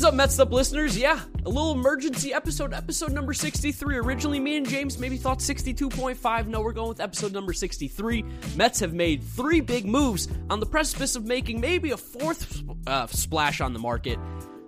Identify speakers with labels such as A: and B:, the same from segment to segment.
A: Is up, Mets Up listeners? Yeah, a little emergency episode, episode number 63. Originally, me and James maybe thought 62.5. No, we're going with episode number 63. Mets have made three big moves on the precipice of making maybe a fourth uh, splash on the market.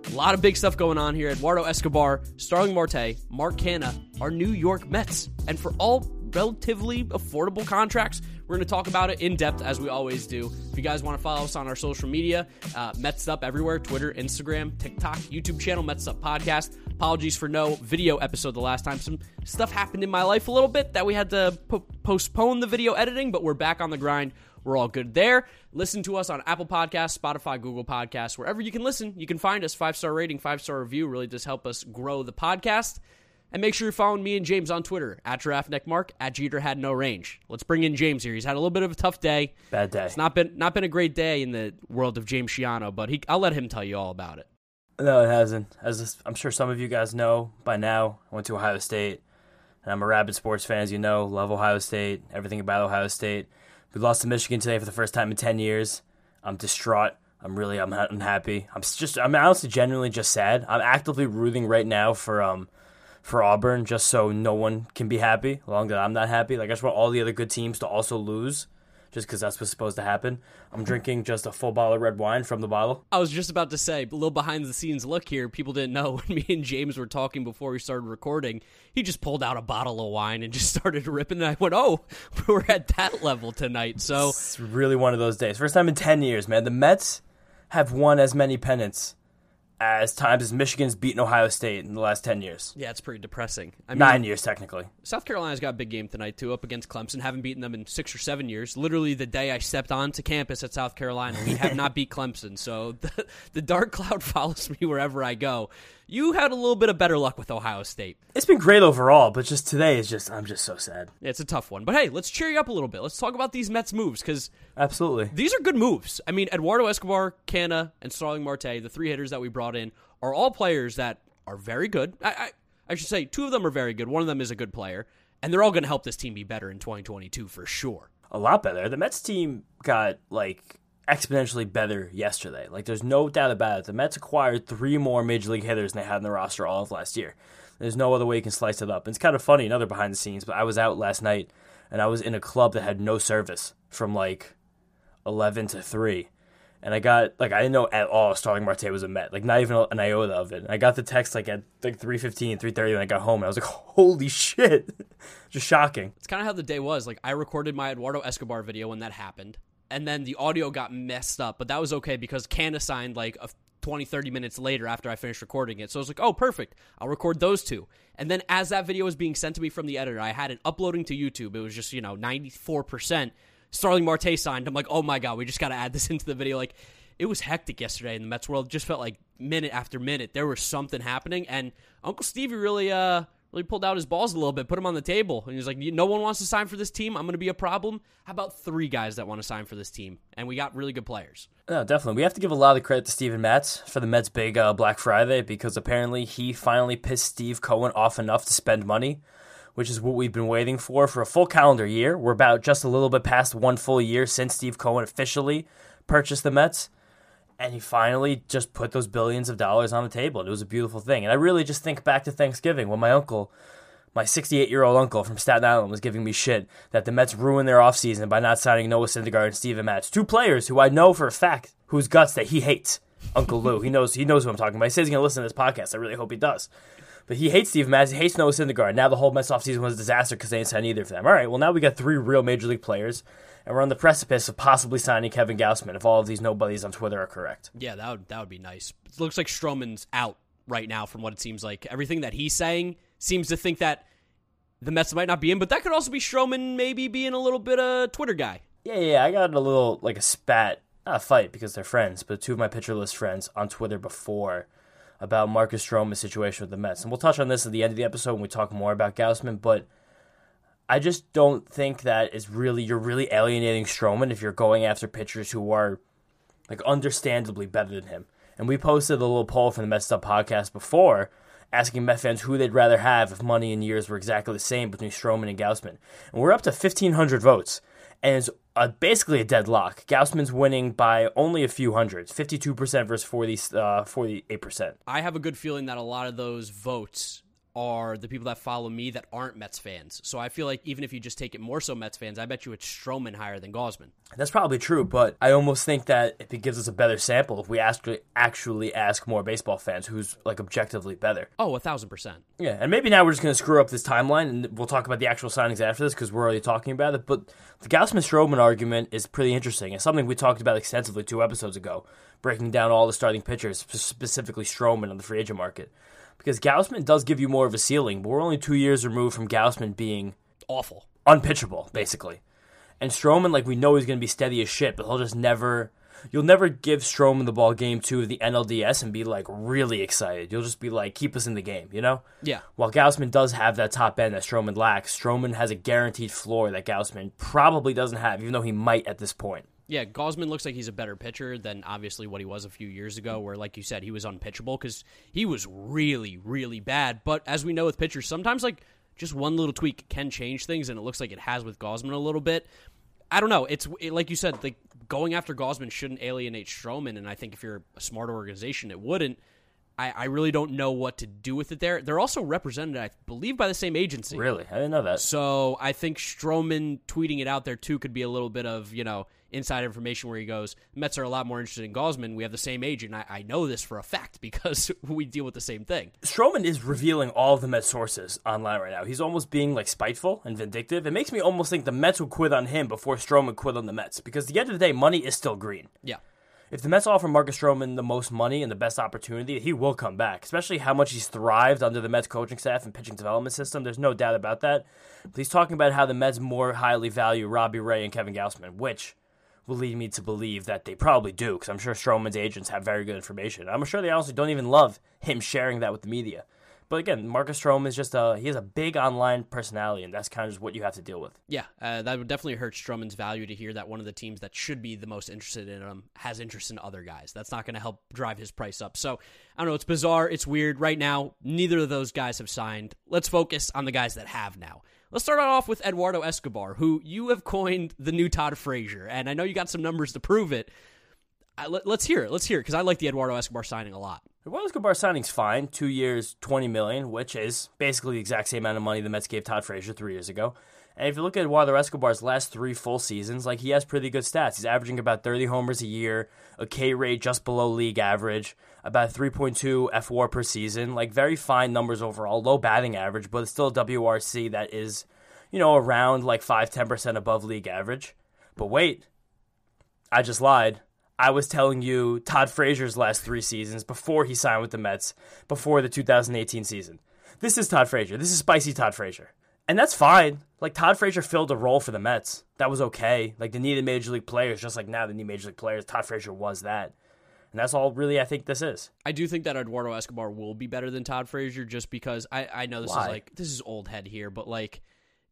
A: A lot of big stuff going on here. Eduardo Escobar, Starling Marte, Mark Canha are New York Mets. And for all relatively affordable contracts, we're going to talk about it in depth as we always do. If you guys want to follow us on our social media, uh, Mets Up everywhere Twitter, Instagram, TikTok, YouTube channel, Mets Up Podcast. Apologies for no video episode the last time. Some stuff happened in my life a little bit that we had to po- postpone the video editing, but we're back on the grind. We're all good there. Listen to us on Apple Podcasts, Spotify, Google Podcasts, wherever you can listen. You can find us. Five star rating, five star review really does help us grow the podcast. And make sure you're following me and James on Twitter at GiraffeNeckMark at Jeter had no range. Let's bring in James here. He's had a little bit of a tough day.
B: Bad day.
A: It's not been not been a great day in the world of James Shiano, but he, I'll let him tell you all about it.
B: No, it hasn't. As I'm sure some of you guys know by now, I went to Ohio State, and I'm a rabid sports fan, as you know. Love Ohio State, everything about Ohio State. We lost to Michigan today for the first time in ten years. I'm distraught. I'm really I'm unhappy. I'm just I'm honestly genuinely just sad. I'm actively rooting right now for um for Auburn just so no one can be happy, long that I'm not happy. Like I just want all the other good teams to also lose, just because that's what's supposed to happen. I'm drinking just a full bottle of red wine from the bottle.
A: I was just about to say, a little behind the scenes look here. People didn't know when me and James were talking before we started recording. He just pulled out a bottle of wine and just started ripping. And I went, "Oh, we're at that level tonight." So
B: it's really one of those days. First time in ten years, man. The Mets have won as many pennants as times as Michigan's beaten Ohio State in the last 10 years.
A: Yeah, it's pretty depressing. I mean,
B: Nine years, technically.
A: South Carolina's got a big game tonight, too, up against Clemson. Haven't beaten them in six or seven years. Literally the day I stepped onto campus at South Carolina, we have not beat Clemson. So the, the dark cloud follows me wherever I go. You had a little bit of better luck with Ohio State.
B: It's been great overall, but just today is just, I'm just so sad.
A: It's a tough one. But hey, let's cheer you up a little bit. Let's talk about these Mets moves, because
B: Absolutely.
A: these are good moves. I mean, Eduardo Escobar, Canha, and Starling Marte, the three hitters that we brought in, are all players that are very good. I, I, I should say two of them are very good. One of them is a good player, and they're all going to help this team be better in 2022 for sure.
B: A lot better. The Mets team got like exponentially better yesterday. Like there's no doubt about it. The Mets acquired three more major league hitters than they had in the roster all of last year. There's no other way you can slice it up. And it's kind of funny, another behind the scenes, but I was out last night and I was in a club that had no service from like 11 to 3 and I got like I didn't know at all Starling Marte was a Met, like not even an iota of it. And I got the text like at like 3:15, 3:30 when I got home, and I was like, "Holy shit!" Just shocking.
A: It's kind of how the day was. Like I recorded my Eduardo Escobar video when that happened, and then the audio got messed up, but that was okay because Canha signed like a 20, 30 minutes later after I finished recording it. So I was like, "Oh, perfect! I'll record those two. And then as that video was being sent to me from the editor, I had it uploading to YouTube. It was just you know 94 percent. Starling Marte signed. I'm like, oh my god, we just got to add this into the video. Like, it was hectic yesterday in the Mets world. It just felt like minute after minute there was something happening, and Uncle Stevie really, uh, really pulled out his balls a little bit, put him on the table, and he's like, "No one wants to sign for this team. I'm going to be a problem. How about three guys that want to sign for this team?" And we got really good players.
B: No, definitely. We have to give a lot of credit to Steven Matz for the Mets' big uh, Black Friday because apparently he finally pissed Steve Cohen off enough to spend money which is what we've been waiting for for a full calendar year. We're about just a little bit past one full year since Steve Cohen officially purchased the Mets. And he finally just put those billions of dollars on the table. And it was a beautiful thing. And I really just think back to Thanksgiving when my uncle, my 68 year old uncle from Staten Island, was giving me shit that the Mets ruined their offseason by not signing Noah Syndergaard and Steven Matz. Two players who I know for a fact whose guts that he hates. Uncle Lou. He knows he knows who I'm talking about. He says he's gonna listen to this podcast. I really hope he does. But he hates Steve Matz. He hates Noah Syndergaard. Now the whole Mets offseason was a disaster because they didn't sign either of them. All right, well, now we got three real major league players, and we're on the precipice of possibly signing Kevin Gausman if all of these nobodies on Twitter are correct.
A: Yeah, that would, that would be nice. It looks like Stroman's out right now from what it seems like. Everything that he's saying seems to think that the Mets might not be in, but that could also be Stroman maybe being a little bit a Twitter guy.
B: Yeah, yeah, I got a little, like a spat, not a fight because they're friends, but two of my pitcher list friends on Twitter before about Marcus Stroman's situation with the Mets. And we'll touch on this at the end of the episode when we talk more about Gausman, but I just don't think that is really you're really alienating Stroman if you're going after pitchers who are like understandably better than him. And we posted a little poll from the Mets Up podcast before asking Met fans who they'd rather have if money and years were exactly the same between Stroman and Gausman. And we're up to 1,500 votes. And it's uh, basically a deadlock. Gausman's winning by only a few hundreds, 52% versus 40, uh, 48%.
A: I have a good feeling that a lot of those votes are the people that follow me that aren't Mets fans. So I feel like even if you just take it more so Mets fans, I bet you it's Stroman higher than Gausman.
B: That's probably true, but I almost think that if it gives us a better sample, if we actually actually ask more baseball fans who's like objectively better.
A: Oh, a thousand percent.
B: Yeah, and maybe now we're just going to screw up this timeline, and we'll talk about the actual signings after this because we're already talking about it. But the Gausman Stroman argument is pretty interesting. It's something we talked about extensively two episodes ago, breaking down all the starting pitchers, specifically Stroman on the free agent market because Gausman does give you more of a ceiling, but we're only two years removed from Gausman being
A: awful,
B: unpitchable, basically. And Stroman, like we know, he's going to be steady as shit, but he'll just never. You'll never give Stroman the ball game two of the NLDS and be like really excited. You'll just be like, keep us in the game, you know?
A: Yeah.
B: While Gausman does have that top end that Stroman lacks, Stroman has a guaranteed floor that Gausman probably doesn't have, even though he might at this point.
A: Yeah, Gausman looks like he's a better pitcher than obviously what he was a few years ago, where, like you said, he was unpitchable because he was really, really bad. But as we know with pitchers, sometimes like just one little tweak can change things, and it looks like it has with Gausman a little bit. I don't know. It's it, like you said, like going after Gausman shouldn't alienate Stroman, and I think if you're a smart organization, it wouldn't. I, I really don't know what to do with it there. They're also represented, I believe, by the same agency.
B: Really? I didn't know that.
A: So I think Stroman tweeting it out there too could be a little bit of, you know, inside information where he goes, Mets are a lot more interested in Gausman. We have the same agent. I, I know this for a fact because we deal with the same thing.
B: Stroman is revealing all of the Mets sources online right now. He's almost being like spiteful and vindictive. It makes me almost think the Mets would quit on him before Stroman quit on the Mets because at the end of the day, money is still green.
A: Yeah
B: if the Mets offer Marcus Stroman the most money and the best opportunity, he will come back. Especially how much he's thrived under the Mets coaching staff and pitching development system. There's no doubt about that. But he's talking about how the Mets more highly value Robbie Ray and Kevin Gausman, which will lead me to believe that they probably do, because I'm sure Stroman's agents have very good information. I'm sure they honestly don't even love him sharing that with the media. But again, Marcus Stroman is just a he has a big online personality, and that's kind of just what you have to deal with.
A: Yeah, uh, that would definitely hurt Stroman's value to hear that one of the teams that should be the most interested in him has interest in other guys. That's not going to help drive his price up. So I don't know. It's bizarre. It's weird. Right now, neither of those guys have signed. Let's focus on the guys that have now. Let's start off with Eduardo Escobar, who you have coined the new Todd Frazier, and I know you got some numbers to prove it. I, let, us hear it. Let's hear it because I like the Eduardo Escobar signing a lot.
B: Eduardo Escobar signing's fine. Two years, twenty million, which is basically the exact same amount of money the Mets gave Todd Frazier three years ago. And if you look at Eduardo Escobar's last three full seasons, like he has pretty good stats. He's averaging about 30 homers a year, a K rate just below league average, about 3.2 fWAR per season. Like very fine numbers overall, low batting average, but it's still a WRC that is, you know, around like 5 10% above league average. But wait, I just lied. I was telling you Todd Frazier's last three seasons before he signed with the Mets, before the 2018 season. This is Todd Frazier. This is spicy Todd Frazier. And that's fine. Like Todd Frazier filled a role for the Mets. That was okay. Like they needed major league players, just like now they need major league players. Todd Frazier was that. And that's all really I think this is.
A: I do think that Eduardo Escobar will be better than Todd Frazier just because I, I know this Why? is like this is old head here, but like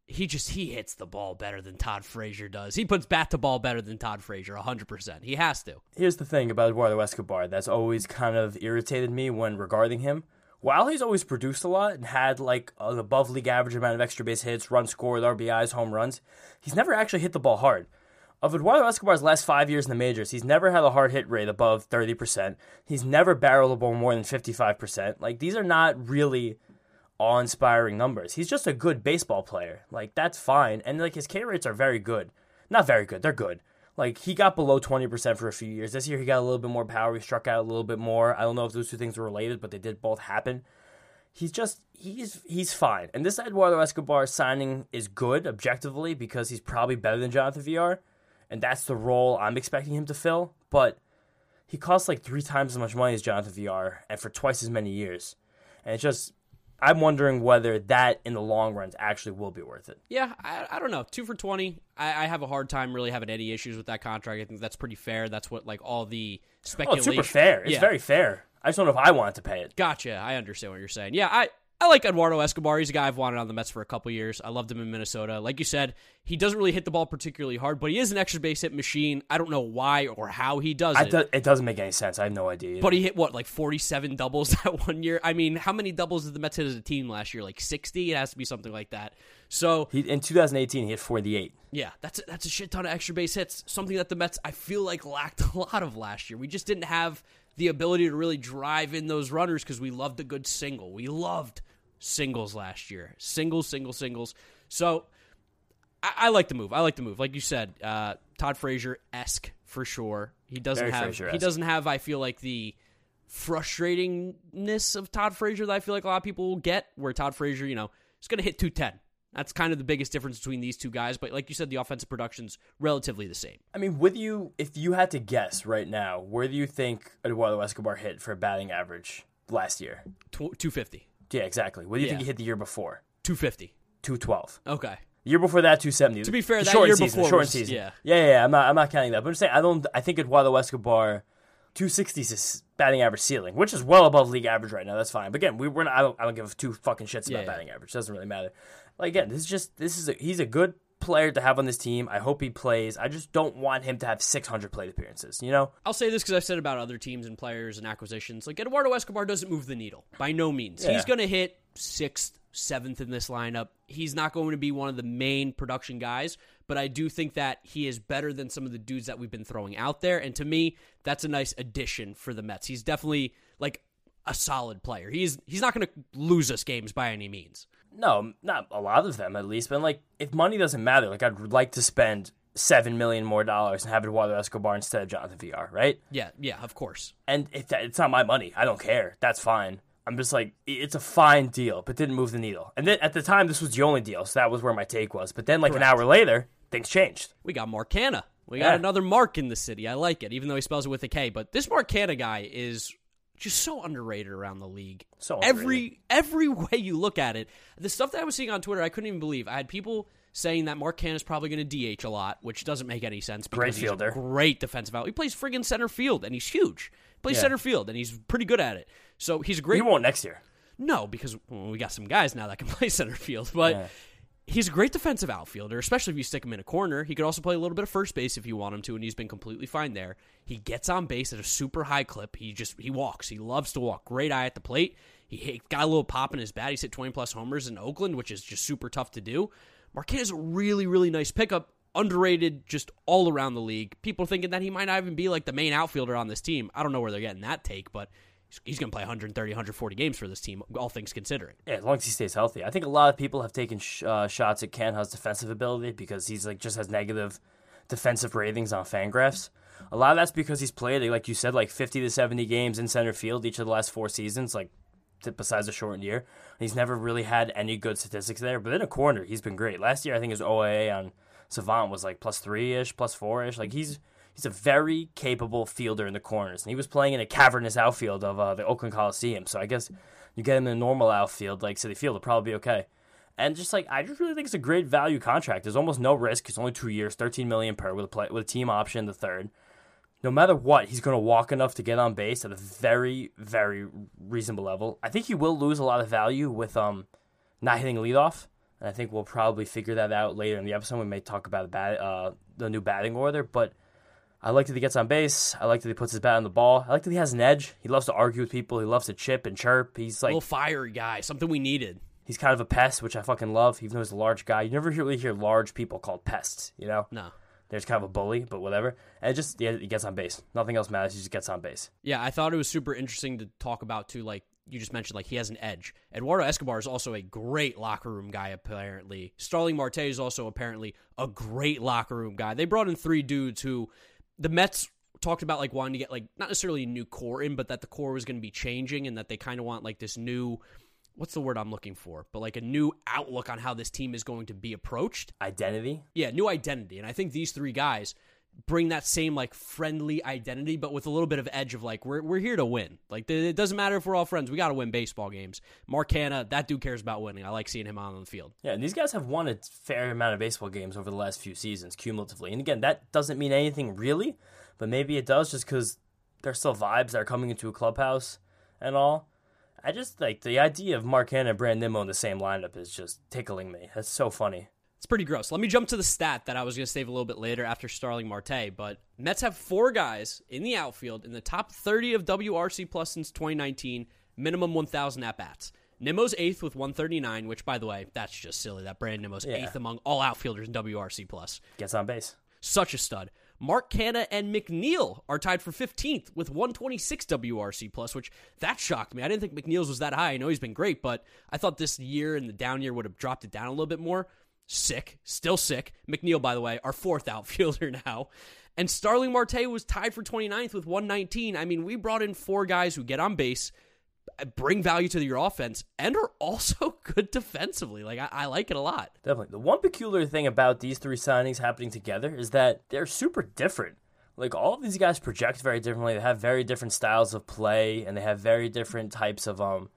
A: he just he hits the ball better than Todd Frazier does. He puts bat to ball better than Todd Frazier, 100%. He has to.
B: Here's the thing about Eduardo Escobar that's always kind of irritated me when regarding him. While he's always produced a lot and had like an above league average amount of extra base hits, runs scored, RBIs, home runs, he's never actually hit the ball hard. Of Eduardo Escobar's last five years in the majors, he's never had a hard hit rate above 30%. He's never barreled a ball more than 55%. Like, these are not really awe inspiring numbers. He's just a good baseball player. Like, that's fine. And, like, his K rates are very good. Not very good, they're good. Like, he got below 20% for a few years. This year, he got a little bit more power. He struck out a little bit more. I don't know if those two things were related, but they did both happen. he's just he's he's fine. And this Eduardo Escobar signing is good objectively because he's probably better than Jonathan Villar, and that's the role I'm expecting him to fill. But he costs like three times as much money as Jonathan Villar, and for twice as many years. And it's just I'm wondering whether that in the long run actually will be worth it.
A: Yeah, I, I don't know. Two for twenty. I, I, have a hard time really having any issues with that contract. I think that's pretty fair. That's what like all the speculation.
B: Oh, it's super fair. It's
A: yeah.
B: very fair. I just don't know if I want to pay it.
A: Gotcha. I understand what you're saying. Yeah, I I like Eduardo Escobar. He's a guy I've wanted on the Mets for a couple years. I loved him in Minnesota. Like you said, he doesn't really hit the ball particularly hard, but he is an extra base hit machine. I don't know why or how he does it.
B: Do, it doesn't make any sense. I have no idea.
A: But he hit what, like 47 doubles that one year? I mean, how many doubles did the Mets hit as a team last year? Like 60? It has to be something like that. So
B: he, in 2018, he hit 48.
A: Yeah, that's a, that's a shit ton of extra base hits. Something that the Mets I feel like lacked a lot of last year. We just didn't have the ability to really drive in those runners because we loved a good single. We loved singles last year. Singles, singles, singles. So I, I like the move. I like the move. Like you said, uh, Todd Frazier esque for sure. He doesn't
B: Very
A: have
B: Frazier-esque.
A: he doesn't have, I feel like, the frustratingness of Todd Frazier that I feel like a lot of people will get, where Todd Frazier, you know, is gonna hit two ten. That's kind of the biggest difference between these two guys. But like you said, the offensive production's relatively the same.
B: I mean, with you, if you had to guess right now, where do you think Eduardo Escobar hit for batting average last year?
A: 250.
B: Yeah, exactly. What do you
A: Yeah.
B: think he hit the year before?
A: 250.
B: 212.
A: Okay.
B: The year before that, 270.
A: To be fair,
B: The
A: that
B: shortened
A: year
B: season,
A: before
B: shortened
A: was-
B: season.
A: yeah.
B: yeah, yeah, yeah. I'm not, I'm not counting that. But I'm just saying, I don't. I think Eduardo Escobar, 260 is batting average ceiling, which is well above league average right now. That's fine. But again, we we're not, I don't. I don't give two fucking shits
A: Yeah,
B: about
A: yeah.
B: batting average. doesn't really matter. Like again, this is just this is a, he's a good player to have on this team. I hope he plays. I just don't want him to have 600 plate appearances. You know.
A: I'll say this because I've said about other teams and players and acquisitions. Like Eduardo Escobar doesn't move the needle by no means.
B: Yeah.
A: He's going to hit sixth, seventh in this lineup. He's not going to be one of the main production guys, but I do think that he is better than some of the dudes that we've been throwing out there. And to me, that's a nice addition for the Mets. He's definitely like a solid player. He's he's not going to lose us games by any means.
B: No, not a lot of them at least. But like, if money doesn't matter, like I'd like to spend seven million more dollars and have Eduardo Escobar instead of Jonathan Villar, right?
A: Yeah, yeah, of course.
B: And if that, it's not my money, I don't care. That's fine. I'm just like, it's a fine deal, but didn't move the needle. And then at the time, this was the only deal, so that was where my take was. But then, like an hour later, things changed.
A: We got Mark Canha. We got
B: Yeah.
A: another Mark in the city. I like it, even though he spells it with a K. But this Mark Canha guy is just so underrated around the league.
B: So
A: every every way you look at it, the stuff that I was seeing on Twitter, I couldn't even believe. I had people saying that Mark Canha is probably going to DH a lot, which doesn't make any sense. Because
B: Great
A: he's a
B: fielder.
A: great defensive out. He plays friggin' center field, and he's huge. Plays
B: Yeah.
A: center field, and he's pretty good at it. So he's a great.
B: He won't next year.
A: No, because well, we got some guys now that can play center field, but
B: Yeah.
A: He's a great defensive outfielder, especially if you stick him in a corner. He could also play a little bit of first base if you want him to, and he's been completely fine there. He gets on base at a super high clip. He just he walks. He loves to walk. Great eye at the plate. He got a little pop in his bat. He's hit twenty plus homers in Oakland, which is just super tough to do. Marquez is a really really nice pickup. Underrated just all around the league. People thinking that he might not even be like the main outfielder on this team. I don't know where they're getting that take, but he's, going to play 130, 140 games for this team, all things considering.
B: Yeah, as long as he stays healthy. I think a lot of people have taken sh- uh, shots at Canha's defensive ability because he's like just has negative defensive ratings on Fangraphs. A lot of that's because he's played, like you said, like 50 to 70 games in center field each of the last four seasons, like besides a shortened year. He's never really had any good statistics there. But in a corner, he's been great. Last year, I think his OAA on Savant was like plus three ish, plus four ish. Like he's he's a very capable fielder in the corners, and he was playing in a cavernous outfield of uh, the Oakland Coliseum. So I guess you get him in a normal outfield like Citi Field, it'll probably be okay. And just like I just really think it's a great value contract. There's almost no risk. It's only two years, thirteen million per with a play, with a team option the third. No matter what, he's going to walk enough to get on base at a very, very reasonable level. I think he will lose a lot of value with um not hitting leadoff, and I think we'll probably figure that out later in the episode. We may talk about the bat, uh, the new batting order, but I like that he gets on base. I like that he puts his bat on the ball. I like that he has an edge. He loves to argue with people. He loves to chip and chirp. He's like a
A: little fiery guy, something we needed.
B: he's kind of a pest, which I fucking love. Even though he's a large guy, you never really hear large people called pests. You know,
A: No.
B: there's kind of a bully, but whatever. And it just yeah, he gets on base. Nothing else matters. He just gets on base.
A: Yeah, I thought it was super interesting to talk about too. Like you just mentioned, like he has an edge. Eduardo Escobar is also a great locker room guy. Apparently, Starling Marte is also apparently a great locker room guy. They brought in three dudes who the Mets talked about like wanting to get like not necessarily a new core in, but that the core was going to be changing and that they kind of want like this new what's the word I'm looking for? But like a new outlook on how this team is going to be approached.
B: Identity.
A: Yeah, new identity. And I think these three guys bring that same like friendly identity, but with a little bit of edge of like we're we're here to win. Like it doesn't matter if we're all friends. We got to win baseball games. Mark Canha, that dude cares about winning. I like seeing him on the field.
B: Yeah, and these guys have won a fair amount of baseball games over the last few seasons cumulatively. And again, that doesn't mean anything really, but maybe it does just because there's still vibes that are coming into a clubhouse and all. I just like the idea of Mark Canha and Brandon Nimmo in the same lineup is just tickling me. That's so funny.
A: It's pretty gross. Let me jump to the stat that I was going to save a little bit later after Starling Marte. But Mets have four guys in the outfield in the top 30 of WRC plus since 2019, minimum 1,000 at bats. Nimmo's eighth with 139, which, by the way, that's just silly. That Brandon Nimmo's
B: Yeah.
A: eighth among all outfielders in WRC plus.
B: Gets on base.
A: Such a stud. Mark Canha and McNeil are tied for 15th with 126 WRC plus, which that shocked me. I didn't think McNeil's was that high. I know he's been great, but I thought this year and the down year would have dropped it down a little bit more. Sick, still sick. McNeil, by the way, our fourth outfielder now. And Starling Marte was tied for 29th with 119. I mean, we brought in four guys who get on base, bring value to your offense, and are also good defensively. Like, I, I like it a lot.
B: Definitely. The one peculiar thing about these three signings happening together is that they're super different. Like all of these guys project very differently. They have very different styles of play, and they have very different types of um,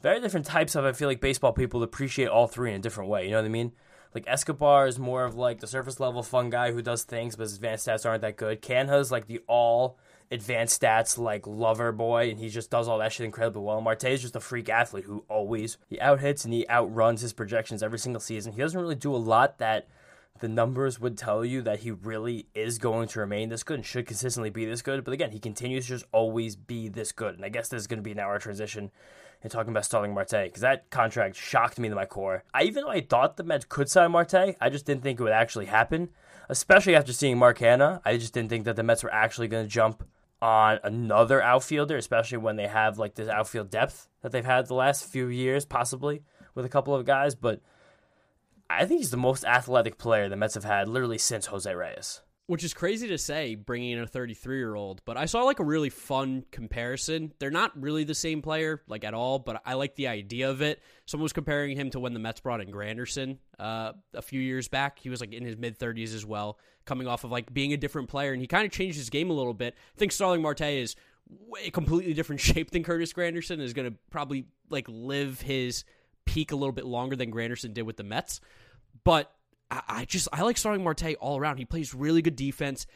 B: very different types of. I feel like baseball people appreciate all three in a different way. You know what I mean? Like Escobar is more of like the surface level fun guy who does things, but his advanced stats aren't that good. Canha's like the all advanced stats like lover boy, and he just does all that shit incredibly well. Marte is just a freak athlete who always he out hits and he outruns his projections every single season. He doesn't really do a lot that the numbers would tell you that he really is going to remain this good and should consistently be this good. But again, he continues to just always be this good. And I guess this is going to be now our transition in talking about Starling Marte because that contract shocked me to my core. I even though I thought the Mets could sign Marte, I just didn't think it would actually happen. Especially after seeing Mark Canha, I just didn't think that the Mets were actually going to jump on another outfielder, especially when they have like this outfield depth that they've had the last few years, possibly with a couple of guys. But I think he's the most athletic player the Mets have had literally since Jose Reyes.
A: Which is crazy to say, bringing in a 33 year old, but I saw like a really fun comparison. They're not really the same player, like at all, but I like the idea of it. Someone was comparing him to when the Mets brought in Granderson uh, a few years back. He was like in his mid 30s as well, coming off of like being a different player, and he kind of changed his game a little bit. I think Starling Marte is way completely different shape than Curtis Granderson, is going to probably like live his peak a little bit longer than Granderson did with the Mets. But I, just I like Starling Marte all around. He plays really good defense.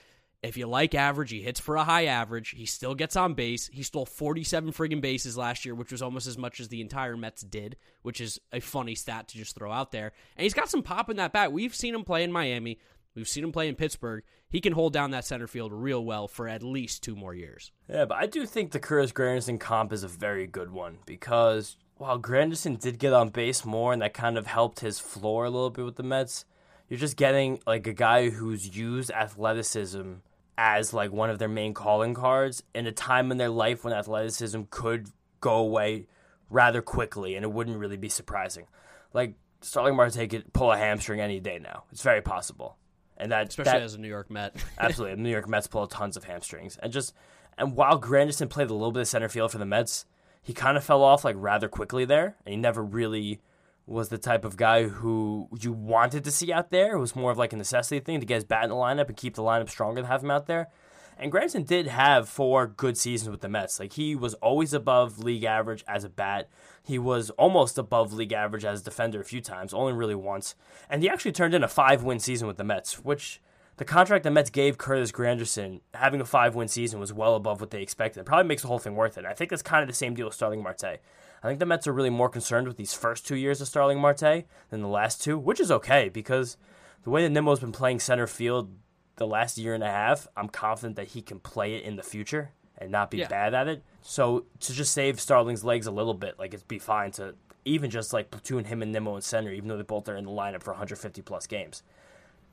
A: If you like average, he hits for a high average. He still gets on base. He stole 47 friggin' bases last year, which was almost as much as the entire Mets did, which is a funny stat to just throw out there. And he's got some pop in that bat. We've seen him play in Miami. We've seen him play in Pittsburgh. He can hold down that center field real well for at least two more years.
B: Yeah, but I do think the Curtis Granderson comp is a very good one because while Granderson did get on base more and that kind of helped his floor a little bit with the Mets, you're just getting like a guy who's used athleticism as like one of their main calling cards in a time in their life when athleticism could go away rather quickly and it wouldn't really be surprising. Like Starling Marte could pull a hamstring any day now. It's very possible. And that
A: Especially
B: that,
A: as a New York Met.
B: Absolutely. The New York Mets pull tons of hamstrings. And just and while Granderson played a little bit of center field for the Mets, he kind of fell off like rather quickly there. And he never really was the type of guy who you wanted to see out there. It was more of like a necessity thing to get his bat in the lineup and keep the lineup stronger to have him out there. And Granderson did have four good seasons with the Mets. Like he was always above league average as a bat. He was almost above league average as a defender a few times, only really once. And he actually turned in a five win season with the Mets, which the contract the Mets gave Curtis Granderson, having a five win season, was well above what they expected. It probably makes the whole thing worth it. I think that's kind of the same deal with Starling Marte. I think the Mets are really more concerned with these first two years of Starling Marte than the last two, which is okay because the way that Nimmo's been playing center field the last year and a half, I'm confident that he can play it in the future and not be
A: Yeah.
B: bad at it. So to just save Starling's legs a little bit, like it'd be fine to even just like platoon him and Nimmo in center, even though they both are in the lineup for 150 plus games.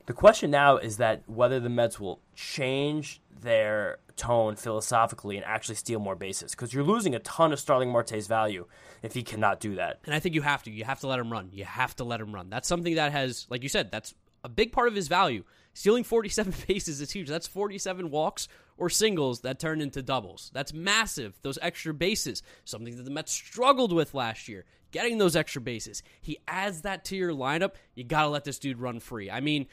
B: The question now is that whether the Mets will change their tone philosophically and actually steal more bases because you're losing a ton of Starling Marte's value if he cannot do that.
A: And I think you have to. You have to let him run. You have to let him run. That's something that has, like you said, that's a big part of his value. Stealing 47 bases is huge. That's 47 walks or singles that turn into doubles. That's massive. Those extra bases, something that the Mets struggled with last year. getting those extra bases. He adds that to your lineup. You got to let this dude run free. I mean,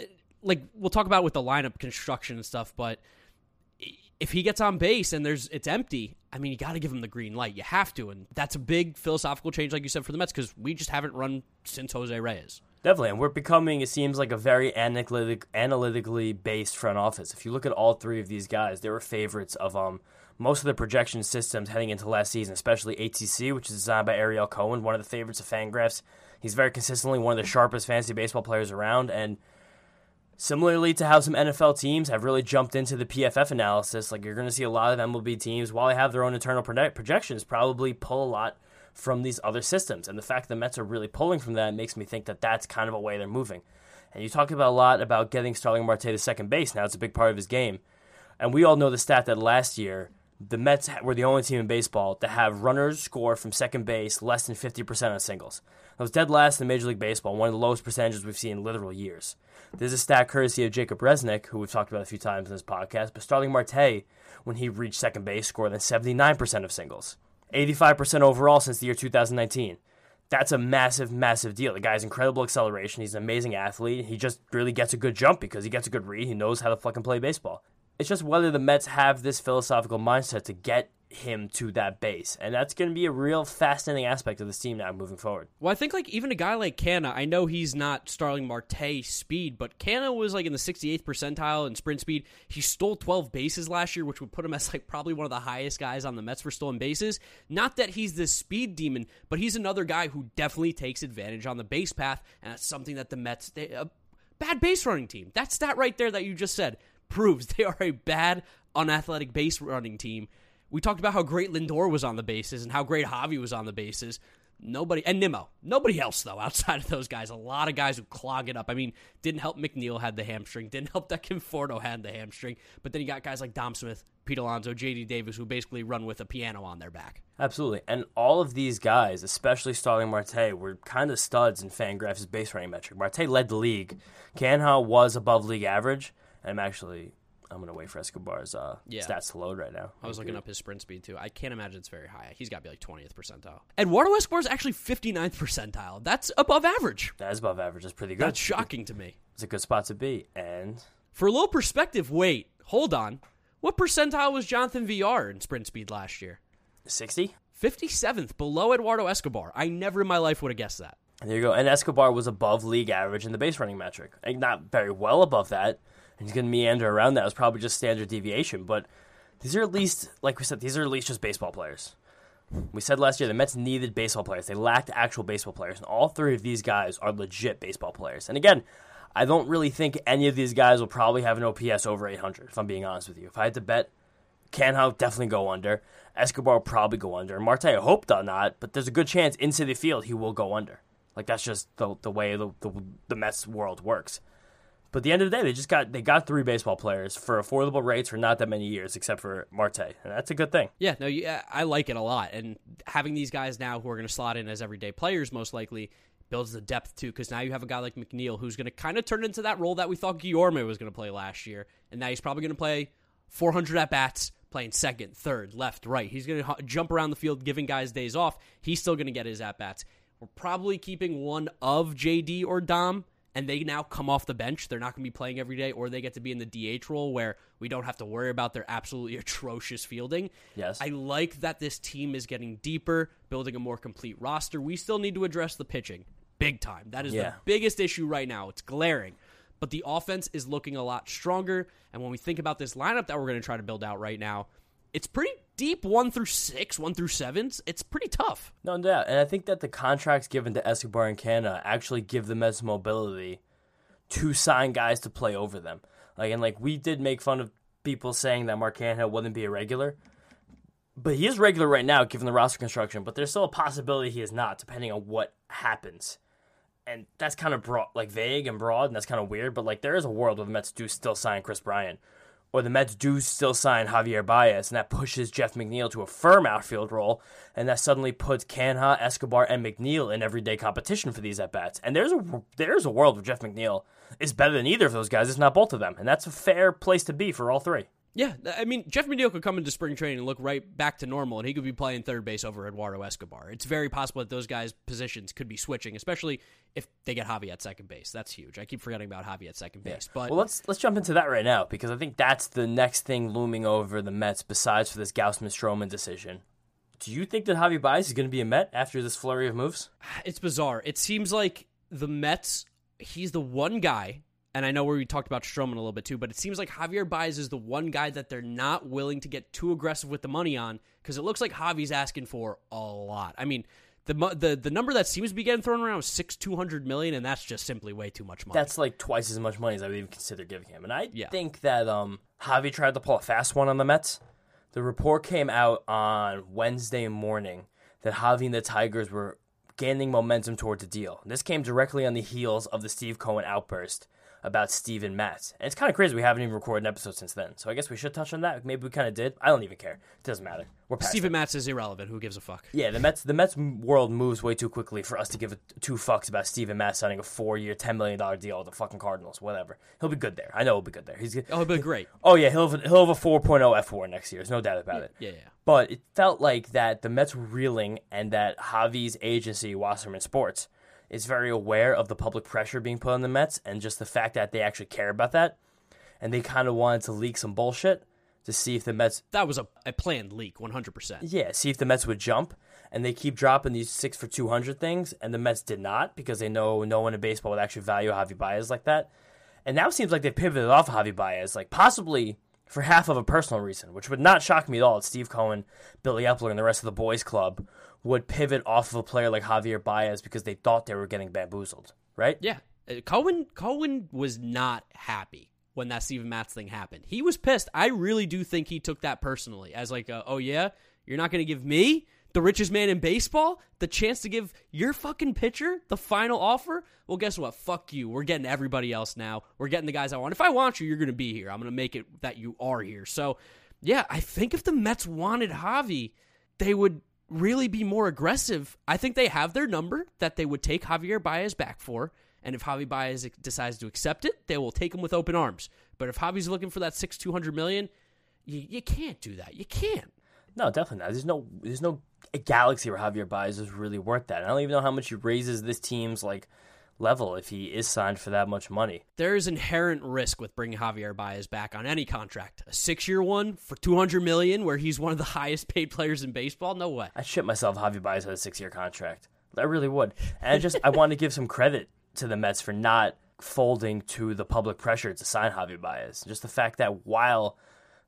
A: eh, like we'll talk about with the lineup construction and stuff, but if he gets on base and there's it's empty, I mean, you got to give him the green light. You have to, and that's a big philosophical change, like you said, for the Mets because we just haven't run since Jose Reyes.
B: Definitely, and we're becoming. It seems like a very analytic, analytically based front office. If you look at all three of these guys, they were favorites of um most of the projection systems heading into last season, especially ATC, which is designed by Ariel Cohen, one of the favorites of Fangraphs. He's very consistently one of the sharpest fantasy baseball players around, and Similarly to how some NFL teams have really jumped into the PFF analysis, like you're going to see a lot of MLB teams, while they have their own internal projections, probably pull a lot from these other systems. And the fact the Mets are really pulling from that makes me think that that's kind of a way they're moving. And you talk about a lot about getting Starling Marte to second base. Now it's a big part of his game. And we all know the stat that last year the Mets were the only team in baseball to have runners score from second base less than 50% on singles. That was dead last in Major League Baseball, one of the lowest percentages we've seen in literal years. There's a stat courtesy of Jacob Resnick, who we've talked about a few times in this podcast, but Starling Marte, when he reached second base, scored than 79% of singles. 85% overall since the year 2019. That's a massive, massive deal. The guy's incredible acceleration. He's an amazing athlete. He just really gets a good jump because he gets a good read. He knows how to fucking play baseball. It's just whether the Mets have this philosophical mindset to get him to that base. And that's going to be a real fascinating aspect of this team now moving forward.
A: Well, I think like even a guy like Canha, I know he's not Starling Marte speed, but Canha was like in the 68th percentile in sprint speed. He stole 12 bases last year, which would put him as like probably one of the highest guys on the Mets for stolen bases. Not that he's this speed demon, but he's another guy who definitely takes advantage on the base path, and that's something that the Mets they, a bad base running team. That stat right there that you just said proves they are a bad unathletic base running team we talked about how great Lindor was on the bases and how great Javi was on the bases. Nobody and Nimmo. Nobody else though outside of those guys. A lot of guys who clog it up. I mean, didn't help McNeil had the hamstring. Didn't help that Conforto had the hamstring. But then you got guys like Dom Smith, Pete Alonso, J.D. Davis, who basically run with a piano on their back.
B: Absolutely, and all of these guys, especially Starling Marte, were kind of studs in Fangraphs' base running metric. Marte led the league. Canha was above league average. I'm actually I'm gonna wait for Escobar's uh, yeah. stats to load right now.
A: I was looking up his sprint speed too. I can't imagine it's very high. He's got to be like 20th percentile. Eduardo Escobar is actually 59th percentile. That's above average.
B: That is above average. That's pretty good.
A: That's shocking to me.
B: It's a good spot to be. And
A: for a little perspective, wait, hold on. What percentile was Jonathan Villar in sprint speed last year?
B: 60.
A: 57th, below Eduardo Escobar. I never in my life would have guessed that.
B: There you go. And Escobar was above league average in the base running metric. Not very well above that and he's going to meander around that. Probably just standard deviation, but these are at least, like we said, these are at least just baseball players. We said last year the Mets needed baseball players. They lacked actual baseball players, and all three of these guys are legit baseball players. And again, I don't really think any of these guys will probably have an OPS over 800, if I'm being honest with you. If I had to bet, Canha definitely go under. Escobar will probably go under. Marte, I hope not, but there's a good chance into the field he will go under. Like that's just the the way the, the, the Mets world works. But at the end of the day, they just got they got three baseball players for affordable rates for not that many years, except for Marte, and that's a good thing.
A: Yeah, no, yeah, I like it a lot, and having these guys now who are going to slot in as everyday players, most likely builds the depth too. Because now you have a guy like McNeil who's going to kind of turn into that role that we thought Guillorme was going to play last year, and now he's probably going to play 400 at bats, playing second, third, left, right. He's going to jump around the field, giving guys days off. He's still going to get his at bats. We're probably keeping one of JD or Dom and they now come off the bench. They're not going to be playing every day, or they get to be in the DH role where we don't have to worry about their absolutely atrocious fielding.
B: Yes.
A: I like that this team is getting deeper, building a more complete roster. We still need to address the pitching big time. That is yeah. the biggest issue right now. It's glaring. But the offense is looking a lot stronger. And when we think about this lineup that we're going to try to build out right now, it's pretty deep one through six, one through sevens. It's pretty tough.
B: No doubt. And I think that the contracts given to Escobar and Canha actually give the Mets mobility to sign guys to play over them. Like and like we did make fun of people saying that Mark wouldn't be a regular. But he is regular right now given the roster construction, but there's still a possibility he is not, depending on what happens. And that's kind of broad, like vague and broad, and that's kind of weird. But like, there is a world where the Mets do still sign Kris Bryant, or the Mets do still sign Javier Baez, and that pushes Jeff McNeil to a firm outfield role, and that suddenly puts Canha, Escobar, and McNeil in everyday competition for these at bats. And there's a there's a world where Jeff McNeil is better than either of those guys, if not both of them, and that's a fair place to be for all three.
A: Yeah, I mean, Jeff McNeil could come into spring training and look right back to normal, and he could be playing third base over Eduardo Escobar. It's very possible that those guys' positions could be switching, especially if they get Javi at second base. That's huge. I keep forgetting about Javi at second base. But
B: Well, let's let's jump into that right now because I think that's the next thing looming over the Mets besides for this Gausman Stroman decision. Do you think that Javi Baez is going to be a Met after this flurry of moves?
A: it's bizarre. It seems like the Mets, he's the one guy, and I know where we talked about Stroman a little bit too, but it seems like Javier Baez is the one guy that they're not willing to get too aggressive with the money on because it looks like Javi's asking for a lot. I mean, the the the number that seems to be getting thrown around is six two hundred million, and that's just simply way too much money.
B: That's like twice as much money as I would even consider giving him. And I
A: Yeah.
B: think that um, Javi tried to pull a fast one on the Mets. The report came out on Wednesday morning that Javi and the Tigers were gaining momentum towards a deal. This came directly on the heels of the Steve Cohen outburst about Steven Matz. And it's kind of crazy we haven't even recorded an episode since then. So I guess we should touch on that. Maybe we kind of did. I don't even care. It doesn't matter. We're past
A: Steven Matz is irrelevant. Who gives a fuck?
B: yeah, the Mets the Mets world moves way too quickly for us to give a, two fucks about Steven Matz signing a four year, ten million dollar deal with the fucking Cardinals. Whatever, he'll be good there. I know he'll be good there. He's
A: Oh, he'll be great.
B: oh yeah, he'll have, a- he'll have a 4.0 F four next year. There's no doubt about it.
A: Yeah, yeah.
B: But it felt like that the Mets were reeling, and that Javi's agency, Wasserman Sports, is very aware of the public pressure being put on the Mets, and just the fact that they actually care about that, and they kind of wanted to leak some bullshit to see if the Mets
A: That was a, a planned leak, one hundred percent.
B: yeah, see if the Mets would jump, and they keep dropping these six for two hundred things, and the Mets did not because they know no one in baseball would actually value Javi Baez like that. And now it seems like they've pivoted off Javi Baez, like possibly for half of a personal reason, which would not shock me at all. If Steve Cohen, Billy Eppler, and the rest of the boys' club would pivot off of a player like Javier Baez because they thought they were getting bamboozled, right?
A: Yeah, Uh, Cohen Cohen was not happy when that Steven Matz thing happened. He was pissed. I really do think he took that personally as like, oh yeah, you're not going to give me the richest man in baseball the chance to give your fucking pitcher the final offer. Well, guess what? Fuck you. We're getting everybody else now. We're getting the guys I want. If I want you, you're going to be here. I'm going to make it that you are here. So yeah, I think if the Mets wanted Javi, they would really be more aggressive. I think they have their number that they would take Javier Baez back for. And if Javi Baez decides to accept it, they will take him with open arms. But if Javi's looking for that six two hundred million, you, you can't do that. You can't.
B: No, definitely not. There's no there's no galaxy where Javier Baez is really worth that. I don't even know how much he raises this team's like level if he is signed for that much money.
A: There is inherent risk with bringing Javier Baez back on any contract. A six year one for two hundred million, where he's one of the highest paid players in baseball. No way.
B: I'd shit myself. Javier Baez had a six year contract. I really would. And I just I want to give some credit to the Mets for not folding to the public pressure to sign Javier Baez. Just the fact that while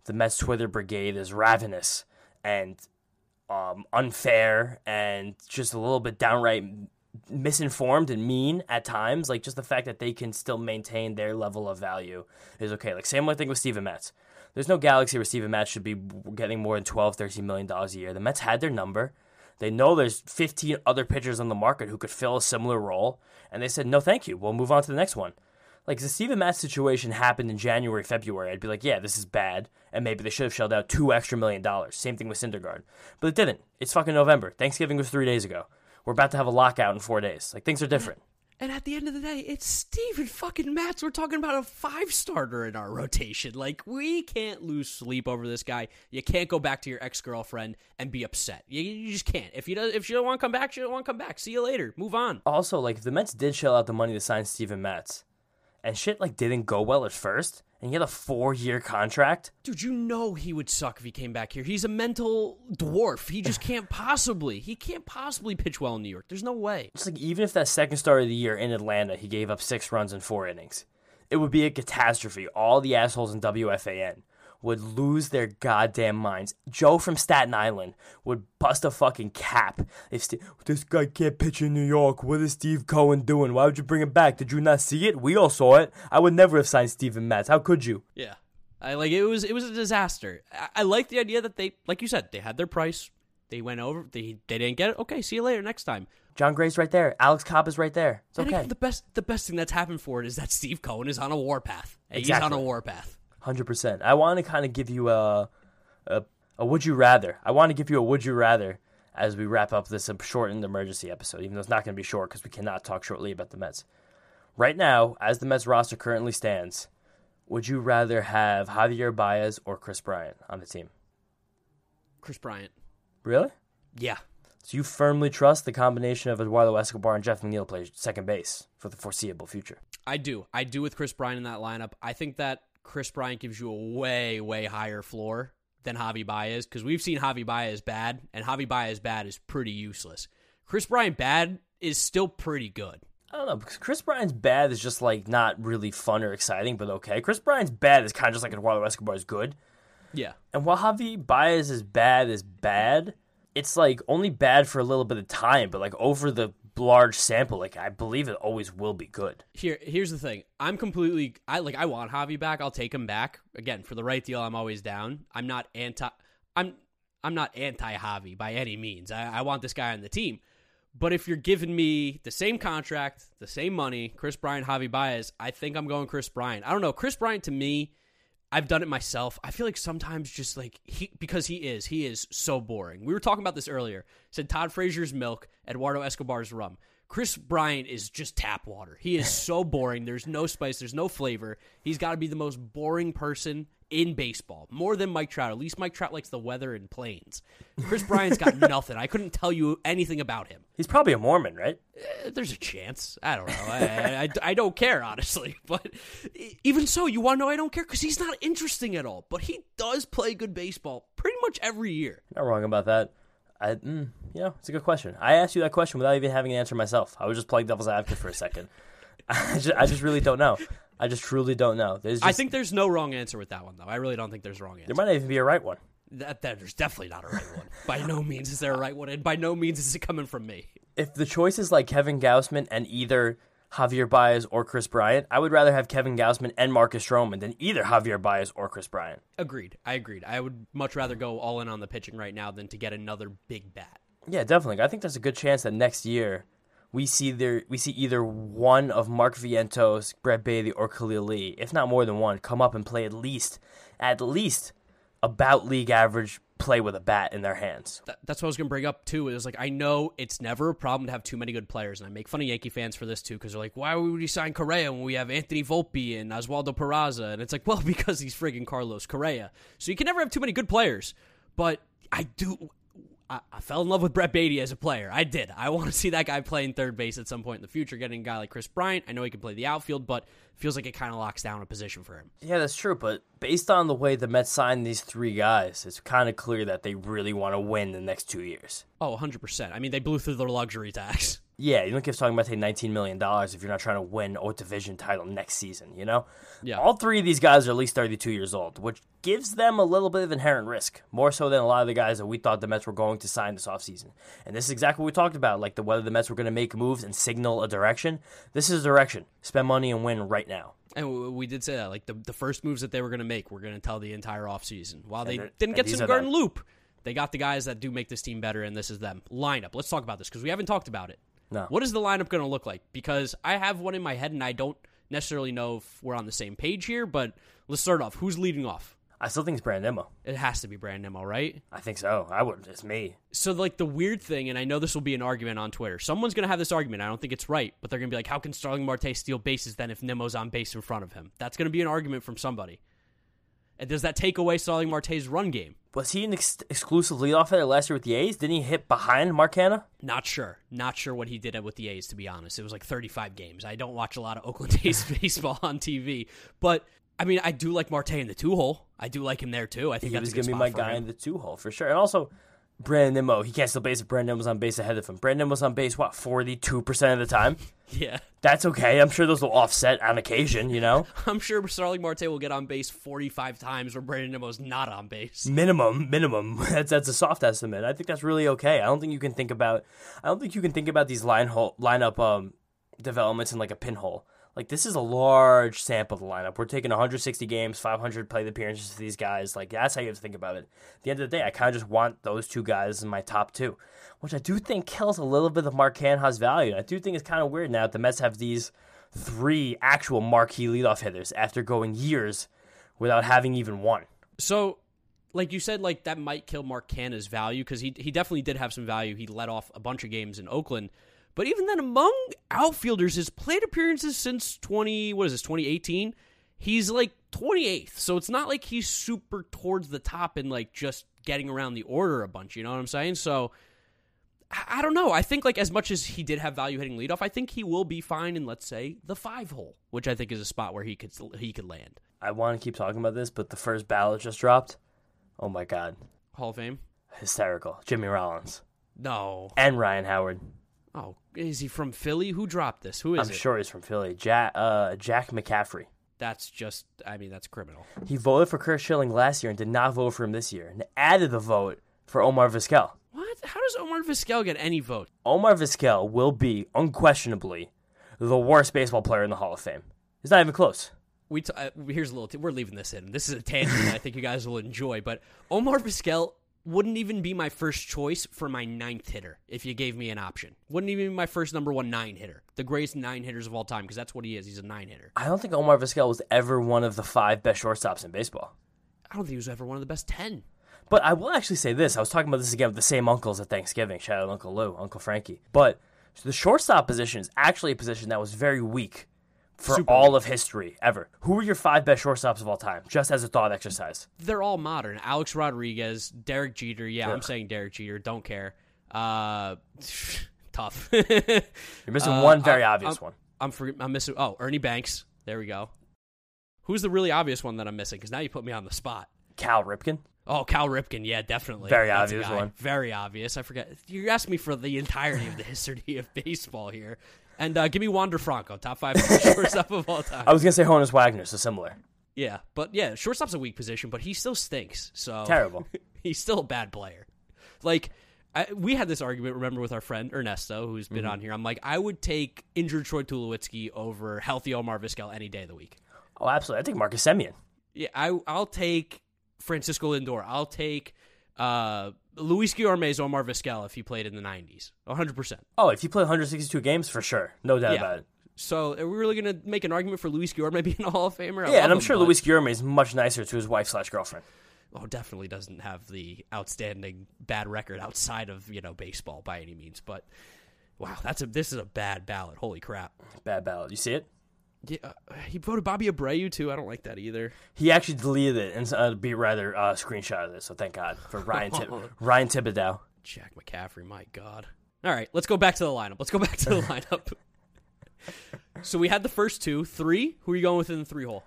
B: the Mets Twitter brigade is ravenous and um, unfair and just a little bit downright misinformed and mean at times, like just the fact that they can still maintain their level of value is okay. Like same thing with Steven Matz. There's no galaxy Steven Matz should be getting more than 12, 13 million dollars a year. The Mets had their number. They know there's 15 other pitchers on the market who could fill a similar role, and they said, no, thank you. We'll move on to the next one. Like, the Steven Matz situation happened in January, February, I'd be like, yeah, this is bad, and maybe they should have shelled out two extra million dollars. Same thing with Syndergaard. But it didn't. It's fucking November. Thanksgiving was three days ago. We're about to have a lockout in four days. Like, things are different.
A: And at the end of the day, it's Steven fucking Matz. We're talking about a five starter in our rotation. Like, we can't lose sleep over this guy. You can't go back to your ex girlfriend and be upset. You, you just can't. If you don't, if she don't want to come back, she don't want to come back. See you later. Move on.
B: Also, like, if the Mets did shell out the money to sign Steven Matz, and shit, like, didn't go well at first, and he had a four year contract,
A: Dude, you know he would suck if he came back here. He's a mental dwarf. He just can't possibly. He can't possibly pitch well in New York. There's no way.
B: It's like even if that second start of the year in Atlanta, he gave up six runs in four innings, it would be a catastrophe. All the assholes in WFAN would lose their goddamn minds. Joe from Staten Island would bust a fucking cap if St- this guy can't pitch in New York. What is Steve Cohen doing? Why would you bring him back? Did you not see it? We all saw it. I would never have signed Steven Matz. How could you?
A: Yeah. I like it was it was a disaster. I, I like the idea that they like you said, they had their price. They went over they they didn't get it. Okay, see you later next time.
B: Jon Gray's right there. Alex Cobb is right there. It's okay.
A: the best the best thing that's happened for it is that Steve Cohen is on a warpath.
B: Exactly.
A: He's on a warpath.
B: Hundred percent. I want to kind of give you a, a a would you rather. I want to give you a would you rather as we wrap up this shortened emergency episode, even though it's not going to be short because we cannot talk shortly about the Mets. Right now, as the Mets roster currently stands, Would you rather have Javier Baez or Kris Bryant on the team?
A: Kris Bryant.
B: Really?
A: Yeah.
B: So you firmly trust the combination of Eduardo Escobar and Jeff McNeil play second base for the foreseeable future?
A: I do. I do with Kris Bryant in that lineup. I think that Kris Bryant gives you a way, way higher floor than Javi Baez because we've seen Javi Baez bad, and Javi Baez bad is pretty useless. Kris Bryant bad is still pretty good.
B: I don't know because Kris Bryant's bad is just like not really fun or exciting, but okay. Kris Bryant's bad is kind of just like Eduardo Escobar is good.
A: Yeah.
B: And while Javi Baez is bad is bad, it's like only bad for a little bit of time, but like over the large sample, like I believe it always will be good.
A: Here, here's the thing. I'm completely. I like. I want Javi back. I'll take him back again for the right deal. I'm always down. I'm not anti. I'm. I'm not anti Javi by any means. I, I want this guy on the team. But if you're giving me the same contract, the same money, Kris Bryant, Javi Baez, I think I'm going Kris Bryant. I don't know. Kris Bryant to me, I've done it myself. I feel like sometimes just like he because he is, he is so boring. We were talking about this earlier. Said Todd Frazier's milk, Eduardo Escobar's rum. Kris Bryant is just tap water. He is so boring. There's no spice, there's no flavor. He's got to be the most boring person in baseball, more than Mike Trout. At least Mike Trout likes the weather and plains. Kris Bryant's got nothing. I couldn't tell you anything about him.
B: He's probably a Mormon, right?
A: Eh, there's a chance. I don't know. I, I, I don't care, honestly. But even so, you want to know I don't care? Because he's not interesting at all. But he does play good baseball pretty much every year.
B: Not wrong about that. I, mm, you know, it's a good question. I asked you that question without even having an answer myself. I was just playing devil's advocate for a second. I just, I just really don't know. I just truly don't know. Just,
A: I think there's no wrong answer with that one, though. I really don't think there's a wrong answer.
B: there might not even be a right one.
A: That, that there's definitely not a right one. by no means is there a right one, and by no means is it coming from me.
B: If the choice is like Kevin Gausman and either Javier Baez or Kris Bryant, I would rather have Kevin Gausman and Marcus Stroman than either Javier Baez or Kris Bryant.
A: Agreed. I agreed. I would much rather go all in on the pitching right now than to get another big bat.
B: Yeah, definitely. I think there's a good chance that next year we see there we see either one of Mark Vientos, Brett Baty, or Khalil Lee, if not more than one, come up and play at least at least about league average play with a bat in their hands.
A: That, that's what I was going to bring up too. Is like I know it's never a problem to have too many good players, and I make fun of Yankee fans for this too because they're like, "Why would we sign Correa when we have Anthony Volpe and Oswaldo Peraza?" And it's like, well, because he's friggin' Carlos Correa. So you can never have too many good players. But I do. I, I fell in love with Brett Baty as a player. I did. I want to see that guy playing third base at some point in the future. Getting a guy like Kris Bryant, I know he can play the outfield, but feels like it kind of locks down a position for him.
B: Yeah, that's true. But based on the way the Mets signed these three guys, it's kind of clear that they really want to win the next two years.
A: Oh, 100%. I mean, they blew through their luxury tax.
B: Yeah, you don't keep talking about taking $19 million if you're not trying to win a division title next season, you know?
A: Yeah.
B: All three of these guys are at least 32 years old, which gives them a little bit of inherent risk, more so than a lot of the guys that we thought the Mets were going to sign this offseason. And this is exactly what we talked about, like the whether the Mets were going to make moves and signal a direction. This is a direction. Spend money and win right now.
A: And we did say that, like the, the first moves that they were going to make, we're going to tell the entire offseason. While they didn't get some garden loop, they got the guys that do make this team better, and this is them. Lineup. Let's talk about this because we haven't talked about it.
B: No.
A: What is the lineup going to look like? Because I have one in my head, and I don't necessarily know if we're on the same page here. But let's start off. Who's leading off?
B: I still think it's Brandon Nimmo.
A: It has to be Brandon Nimmo, right?
B: I think so. I would. It's me.
A: So, like, the weird thing, and I know this will be an argument on Twitter. Someone's going to have this argument. I don't think it's right, but they're going to be like, how can Starling Marte steal bases then if Nimmo's on base in front of him? That's going to be an argument from somebody. And does that take away Starling Marte's run game?
B: Was he an ex- exclusive leadoff hitter last year with the A's? Didn't he hit behind Mark Canha?
A: Not sure. Not sure what he did with the A's, to be honest. It was like 35 games. I don't watch a lot of Oakland A's baseball on TV. But, I mean, I do like Marte in the two hole. I do like him there, too. I think
B: He
A: that's
B: was going to be my guy
A: him.
B: in the two hole for sure. And also, Brandon Nimmo, he can't steal base if Brandon Nimmo's on base ahead of him. Brandon Nimmo's on base, what, 42% of the time?
A: Yeah.
B: That's okay. I'm sure those will offset on occasion, you know?
A: I'm sure Starling Marte will get on base 45 times where Brandon Nimmo's not on base.
B: minimum minimum that's that's a soft estimate i think that's really okay i don't think you can think about i don't think you can think about these line hole lineup um developments in like a pinhole like this is a large sample of the lineup. We're taking 160 games 500 play appearances to these guys. Like that's how you have to think about it. At the end of the day i kind of just want those two guys in my top two which i do think kills a little bit of mark canha's value. I do think it's kind of weird now that the mets have these three actual marquee leadoff hitters after going years without having even one.
A: So, like you said, like that might kill Mark Canha's value because he he definitely did have some value. He let off a bunch of games in Oakland, but even then, among outfielders, his plate appearances since twenty what is this twenty eighteen, he's like 28th. So it's not like he's super towards the top and like just getting around the order a bunch. You know what I'm saying? So I, I don't know. I think like as much as he did have value hitting leadoff, I think he will be fine in let's say the five hole, which I think is a spot where he could he could land.
B: I want to keep talking about this, but the first ballot just dropped. Oh my god,
A: Hall of Fame.
B: hysterical! Jimmy Rollins
A: No.
B: and Ryan Howard.
A: Oh, is he from Philly? Who dropped this? Who is it?
B: I'm
A: it?
B: sure he's from Philly. Jack, uh, Jack McCaffery.
A: That's just. I mean, that's criminal.
B: He voted for Chris Schilling last year and did not vote for him this year, and added the vote for Omar Vizquel.
A: What? How does Omar Vizquel get any vote?
B: Omar Vizquel will be unquestionably the worst baseball player in the Hall of Fame. It's not even close.
A: We t- uh, here's a little. T- we're leaving this in. This is a tangent that I think you guys will enjoy. But Omar Vizquel wouldn't even be my first choice for my ninth hitter if you gave me an option. Wouldn't even be my first number one nine hitter, the greatest nine hitters of all time, because that's what he is. He's a nine hitter.
B: I don't think Omar Vizquel was ever one of the five best shortstops in baseball.
A: I don't think he was ever one of the best ten.
B: But I will actually say this. I was talking about this again with the same uncles at Thanksgiving. Shout out Uncle Lou, Uncle Frankie. But the shortstop position is actually a position that was very weak for
A: Super
B: all of history ever. Who were your five best shortstops of all time? Just as a thought exercise.
A: They're all modern. Alex Rodriguez, Derek Jeter. Yeah, I'm saying Derek Jeter. Don't care. Uh, tough.
B: You're missing
A: Uh,
B: one very
A: I-
B: obvious
A: I'm-
B: one.
A: I'm for, I'm missing. Oh, Ernie Banks. There we go. Who's the really obvious one that I'm missing? Because now you put me on the spot.
B: Cal Ripken.
A: Oh, Cal Ripken. Yeah, definitely.
B: Very
A: That's
B: obvious one.
A: Very obvious. I forget. You're asking me for the entirety of the history of baseball here. And uh, give me Wander Franco, top five shortstop of all time.
B: I was gonna say Honus Wagner, so similar.
A: Yeah, but yeah, shortstop's a weak position, but he still stinks. So
B: Terrible.
A: he's still a bad player. Like I, we had this argument, remember, with our friend Ernesto, who's been on here. I'm like, I would take injured Troy Tulowitzki over healthy Omar Vizquel any day of the week.
B: Oh, absolutely. I think Marcus Semien.
A: Yeah, I, I'll take Francisco Lindor. I'll take uh, Luis Guillorme's Omar Vizquel if he played in the 90s. 100%.
B: Oh, if you play 162 games, for sure, no doubt
A: Yeah.
B: about it.
A: So are we really going to make an argument for Luis Guillorme being a Hall of Famer? I
B: Yeah, and I'm
A: him,
B: sure
A: but-
B: Luis Guillorme is much nicer to his wife slash girlfriend.
A: oh, definitely doesn't have the outstanding bad record outside of you know baseball by any means. But wow, that's a this is a bad ballot. Holy crap!
B: Bad ballot. You see it?
A: Yeah, uh, he voted Bobby Abreu too. I don't like that either.
B: He actually deleted it and uh, be rather uh, screenshot of it. So thank God for Ryan Tib- Ryan Thibodaux.
A: Jack McCaffery, my God. All right, let's go back to the lineup. Let's go back to the lineup. so we had the first two, three. Who are you going with in the three hole?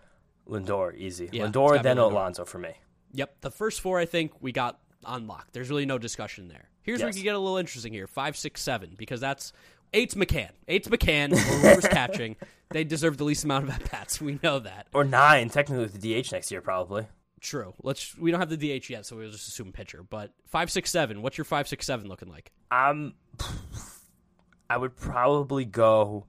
B: Lindor, easy.
A: Yeah,
B: Lindor, then
A: Lindor.
B: Alonso for me.
A: Yep, the first four I think we got unlocked. There's really no discussion there. Here's where we
B: Yes.
A: can get a little interesting here: five, six, seven, because that's eight's McCann, eight's McCann, or whoever's catching. They deserve the least amount of at bats. We know that.
B: Or nine, technically with the DH next year, probably.
A: True. Let's. We don't have the DH yet, so we'll just assume pitcher. But five, six, seven. What's your five, six, seven looking like?
B: Um, I would probably go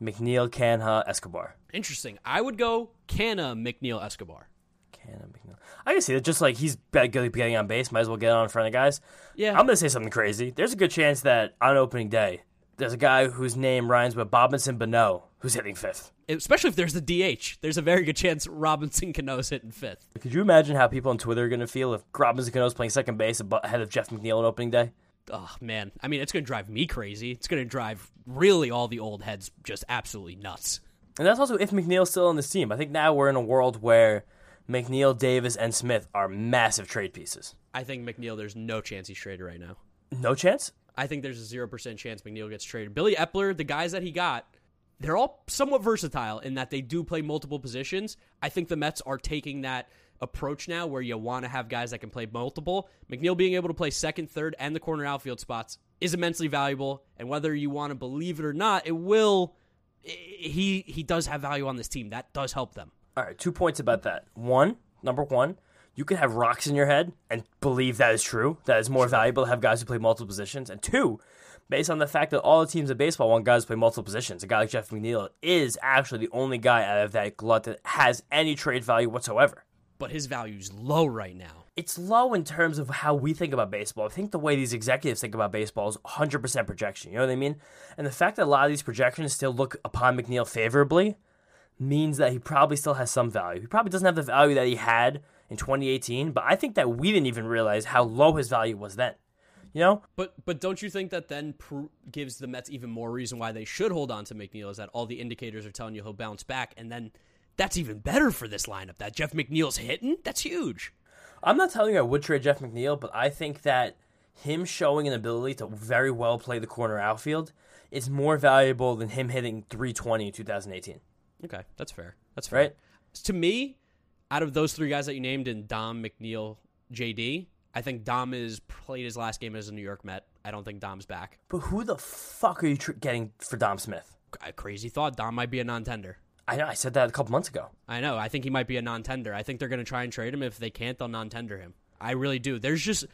B: McNeil, Canha, Escobar.
A: Interesting. I would go Canha McNeil Escobar.
B: Canha, McNeil. I can see that. Just like he's getting on base, might as well get on in front of guys.
A: Yeah.
B: I'm gonna say something crazy. There's a good chance that on opening day, there's a guy whose name rhymes with Robinson Bano who's hitting fifth.
A: Especially if there's the DH. There's a very good chance Robinson Cano's hitting fifth.
B: Could you imagine how people on Twitter are gonna feel if Robinson Cano's playing second base ahead of Jeff McNeil on opening day?
A: Oh man. I mean, it's going to drive me crazy. It's going to drive really all the old heads just absolutely nuts.
B: And that's also if McNeil's still on this team. I think now we're in a world where McNeil, Davis, and Smith are massive trade pieces.
A: I think McNeil, there's no chance he's traded right now.
B: No chance?
A: I think there's a 0% chance McNeil gets traded. Billy Eppler, the guys that he got, they're all somewhat versatile in that they do play multiple positions. I think the Mets are taking that approach now where you want to have guys that can play multiple. McNeil being able to play second, third, and the corner outfield spots is immensely valuable. And whether you want to believe it or not, it will. He he does have value on this team. That does help them.
B: All right, two points about that. One, number one, you can have rocks in your head and believe that is true. That it's more valuable to have guys who play multiple positions. And two, based on the fact that all the teams in baseball want guys to play multiple positions, a guy like Jeff McNeil is actually the only guy out of that glut that has any trade value whatsoever.
A: But his value's low right now.
B: It's low in terms of how we think about baseball. I think the way these executives think about baseball is 100% projection. You know what I mean? And the fact that a lot of these projections still look upon McNeil favorably means that he probably still has some value. He probably doesn't have the value that he had in 2018, but I think that we didn't even realize how low his value was then. You know?
A: But but don't you think that then pr- gives the Mets even more reason why they should hold on to McNeil is that all the indicators are telling you he'll bounce back, and then that's even better for this lineup. That Jeff McNeil's hitting, that's huge.
B: I'm not telling you I would trade Jeff McNeil, but I think that him showing an ability to very well play the corner outfield is more valuable than him hitting 320 in 2018.
A: Okay, that's fair. That's fair.
B: Right?
A: To me, out of those three guys that you named in Dom, McNeil, JD, I think Dom is played his last game as a New York Met. I don't think Dom's back.
B: But who the fuck are you tr- getting for Dom Smith?
A: A crazy thought. Dom might be a non-tender.
B: I know I said that a couple months ago.
A: I know. I think he might be a non-tender. I think they're going to try and trade him. If they can't, they'll non-tender him. I really do. There's just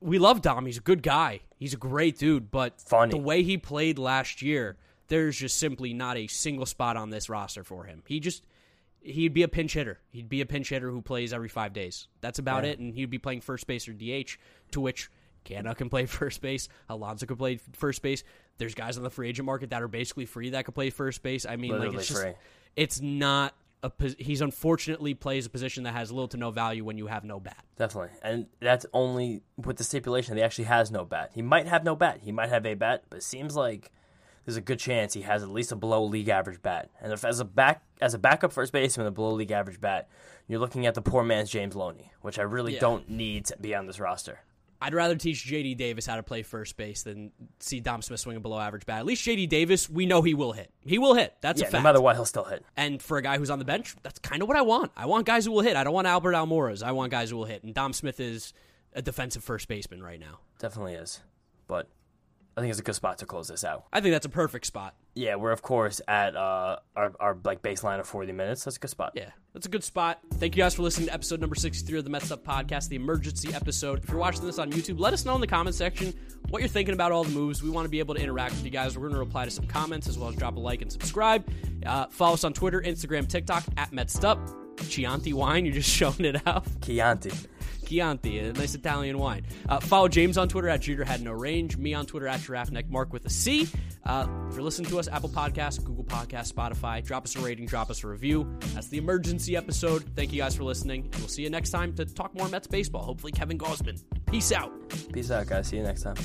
A: we love Dom. He's a good guy. He's a great dude. But
B: Funny.
A: the way he played last year, there's just simply not a single spot on this roster for him. He just he'd be a pinch hitter. He'd be a pinch hitter who plays every five days. That's about it. And he'd be playing first base or DH. To which Canha can play first base. Alonso can play first base. There's guys on the free agent market that are basically free that could play first base. I mean, like
B: Literally
A: it's just
B: free.
A: it's not a he's unfortunately plays a position that has little to no value when you have no bat.
B: Definitely. And that's only with the stipulation that he actually has no bat. He might have no bat. He might have a bat, but it seems like there's a good chance he has at least a below league average bat. And if as a back as a backup first baseman, a below league average bat, you're looking at the poor man's James Loney, which I really
A: Yeah.
B: don't need to be on this roster.
A: I'd rather teach JD Davis how to play first base than see Dom Smith swing a below average bat. At least JD Davis, we know he will hit. He will hit. That's
B: Yeah,
A: a
B: no matter what, he'll still hit.
A: And for a guy who's on the bench, that's kind of what I want. I want guys who will hit. I don't want Albert Almoras. I want guys who will hit. And Dom Smith is a defensive first baseman right now.
B: Definitely is. But I think it's a good spot to close this out.
A: I think that's a perfect spot.
B: Yeah, we're of course at uh, our our like baseline of 40 minutes. That's a good spot.
A: Yeah, that's a good spot. Thank you guys for listening to episode number 63 of the Mets Up Podcast, the emergency episode. If you're watching this on YouTube, let us know in the comment section what you're thinking about all the moves. We want to be able to interact with you guys. We're going to reply to some comments as well as drop a like and subscribe. Uh, follow us on Twitter, Instagram, TikTok at MetsUp. Chianti wine, you're just showing it off.
B: Chianti.
A: Chianti, a nice Italian wine. Uh, follow James on Twitter at Jeter Had No Range. Me on Twitter at Giraffe Neck Mark with a C. Uh, if you're listening to us, Apple Podcasts, Google Podcasts, Spotify, drop us a rating, drop us a review. That's the emergency episode. Thank you guys for listening, and we'll see you next time to talk more Mets baseball. Hopefully, Kevin Gausman. Peace out.
B: Peace out, guys. See you next time.